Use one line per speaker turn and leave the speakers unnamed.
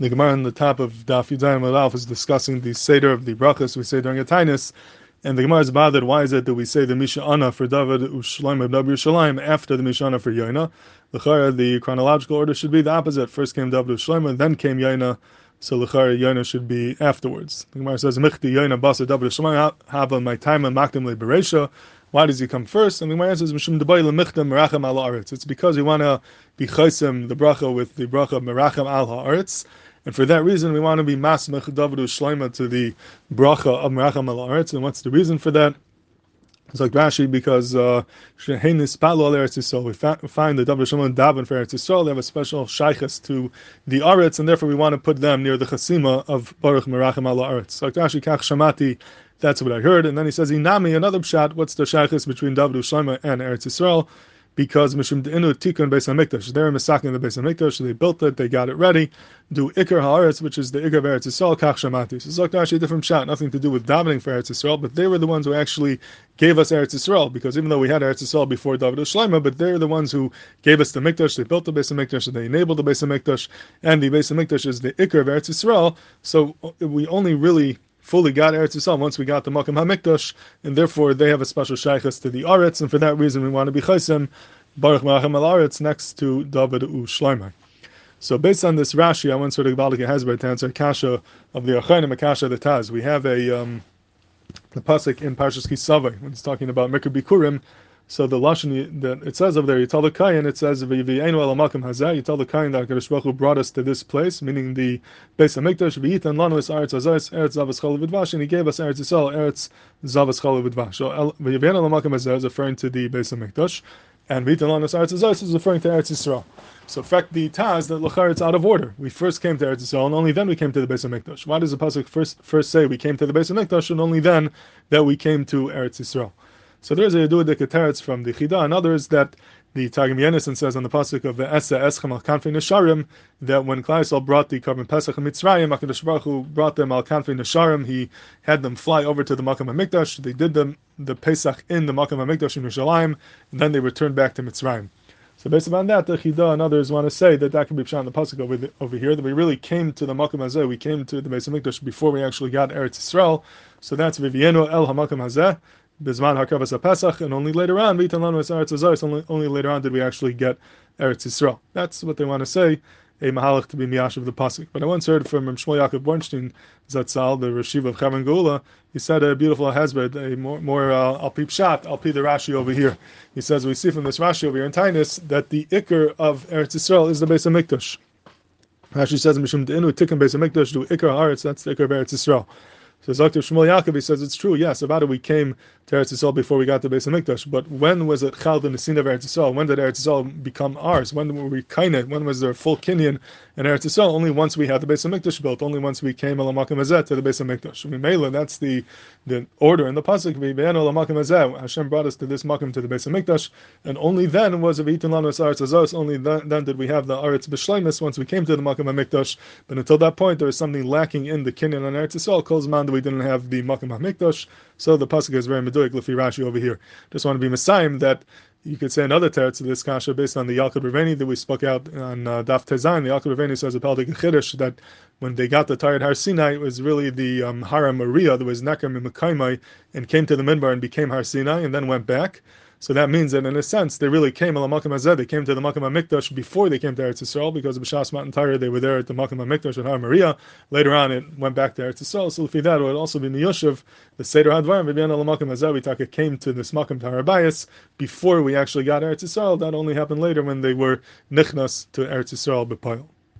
The Gemara on the top of Daf Yudayim Alf is discussing the Seder of the brachas we say during a and the Gemara is bothered. Why is it that we say the Misha Ana for David Ushalaim David Yerushalayim after the Misha Ana for Yoina? The the chronological order should be the opposite. First came David Ushalaim, then came Yoina. So Lechara Yoina should be afterwards. The Gemara says Michti Yoina Basa David Ushalaim Hava my time and Makdim Liberation. Why does he come first? And the Gemara says Mishum Debai Lemichtem Merachem Al Haaretz. It's because we want to be chaysim the bracha with the bracha Merachem Al Haaretz. And for that reason, we want to be masmech Davidu Shleima to the bracha of Meracham al. And what's the reason for that? It's like Rashi because uh, Shehenis Palo al Eretz Yisrael. We find the David Shimon Davin for Eretz Yisrael. They have a special shaykhs to the Aretz, and therefore we want to put them near the Chasima of Baruch Meracham al Aretz. So like Rashi Kach Shamati. That's what I heard. And then he says, Inami, another pshat, what's the shaykhs between David Shlomo and Eretz Yisrael? Because Mishum De'inu Tikkun Beis HaMikdash. They're masaking the Beis HaMikdash, they built it, they got it ready. Do Iker Haaretz, which is the Iker of Eretz Yisrael, Kach Shamati. So it's actually a different shot, nothing to do with davening for Eretz Yisrael, but they were the ones who actually gave us Eretz Yisrael, because even though we had Eretz Yisrael before David Shlomo, but they're the ones who gave us the Mikdash, they built the Beis HaMikdash, they enabled the Beis HaMikdash, and the Beis HaMikdash is the Iker of Eretz Yisrael, so we only really fully got Eretz Yisrael once we got the Makam HaMikdash, and therefore they have a special shaykhs to the Aretz, and for that reason we want to be chaysim Baruch Malachim Al next to David U Shleimer. So based on this Rashi, I went to the Gebalik Hezbollah to answer Kasha of the Achayim Kasha the Taz. We have a um, the pasuk in Parshas Ki Savo when it's talking about Mikra Bikurim. So the lashon that it says over there, you tell the kain, it says v'yiveinu el hazeh. You tell the kain that Kadosh Baruch brought us to this place, meaning the Beis Hamikdash. V'yitan lanu es Eretz Azayis, Eretz Zavas Chalav V'dvash, and He gave us Eretz Yisrael, Eretz Zavas Chalav V'dvash. So v'yiveinu el makom hazeh is referring to the base of Hamikdash and Vita Lanos Eretz Azos is referring to Eretz Yisrael. So, in fact, the Taz that Lachar it's out of order. We first came to Eretz Yisrael, and only then we came to the base of Hamikdash. Why does the pasuk first first say we came to the base of Hamikdash, and only then that we came to Eretz Yisrael? So there's a Yedu Dekateretz from the Chida, and others that the Targum Yonasan says on the pasuk of the Esa Eschem al Kanfi Nesharim that when Klaisel brought the Karban Pesach and Mitzrayim, Hakadosh Baruch Hu brought them al Kanfi Nesharim. He had them fly over to the Makam Hamikdash. They did them the Pesach in the Makam Hamikdash in Yerushalayim, and then they returned back to Mitzrayim. So based upon that, the Chida and others want to say that that can be pshat in the pasuk over, the, over here that we really came to the Makam Hazeh, we came to the Beis Hamikdash before we actually got Eretz Yisrael. So that's Vivienu El Hamakam Hazeh. Bizman Hakavas Pesach, and only later on, only, only later on did we actually get Eretz Yisrael. That's what they want to say, a Mahalach to be Miyash of the Pasuk. But I once heard from Shmuel Yaakov Bornstein Zatzal, the Rashiv of Chavan Gula, he said a beautiful hezbed, a more, more uh, shot, I'll peep the Rashi over here. He says, we see from this Rashi over here in Taanis that the Iker of Eretz Yisrael is the Beis Hamikdash. Rashi says, Mishum De'inu Tikkun Beis Hamikdash, do Iker Haaretz, that's the Iker of Eretz Yisrael. So Dr. Shmuel Yaakov, he says it's true. Yes, about it we came to Eretz Yisrael before we got to Beis Hamikdash. But when was it Chal the Nesin of Eretz Yisrael? When did Eretz Yisrael become ours? When were we kained? When was there full kinyan in Eretz Yisrael? Only once we had the Beis Hamikdash built. Only once we came Elamakam Azet to the Beis Hamikdash. Mimela, that's the the order in the pasuk. Hashem brought us to this makam to the Beis Hamikdash, and only then was it Itin Lanu Eretz Azos. Only then, then did we have the Aretz B'Shleimus once we came to the makam Hamikdash. But until that point, there was something lacking in the kinyan on Eretz Yisrael. Calls man we didn't have the makam Hamikdash. So the pasuk is very meduik lefi Rashi over here. Just want to be Messiah that you could say another teretz of this kasha based on the Yalkut Reuveni that we spoke out on uh, Daf Tezain. The Yalkut Reuveni says a Peldik Chiddush that when they got the tired Har Sinai, it was really the um, Hara Maria that was Nekam and and came to the Minbar and became Har Sinai and then went back. So that means that in a sense they really came al Makam Azeh. They came to the Makam Hamikdash before they came to Eretz Yisrael because of B'Shas Matan Torah they were there at the Makam Hamikdash at Har Moriah. Later on it went back to Eretz Yisrael. So if that would also be Miyoshev, the Seder Hadvarim V'Bian al. We talk it came to this Makam Tarabayas before we actually got Eretz Yisrael. That only happened later when they were Nichnas to Eretz Yisrael B'Payil.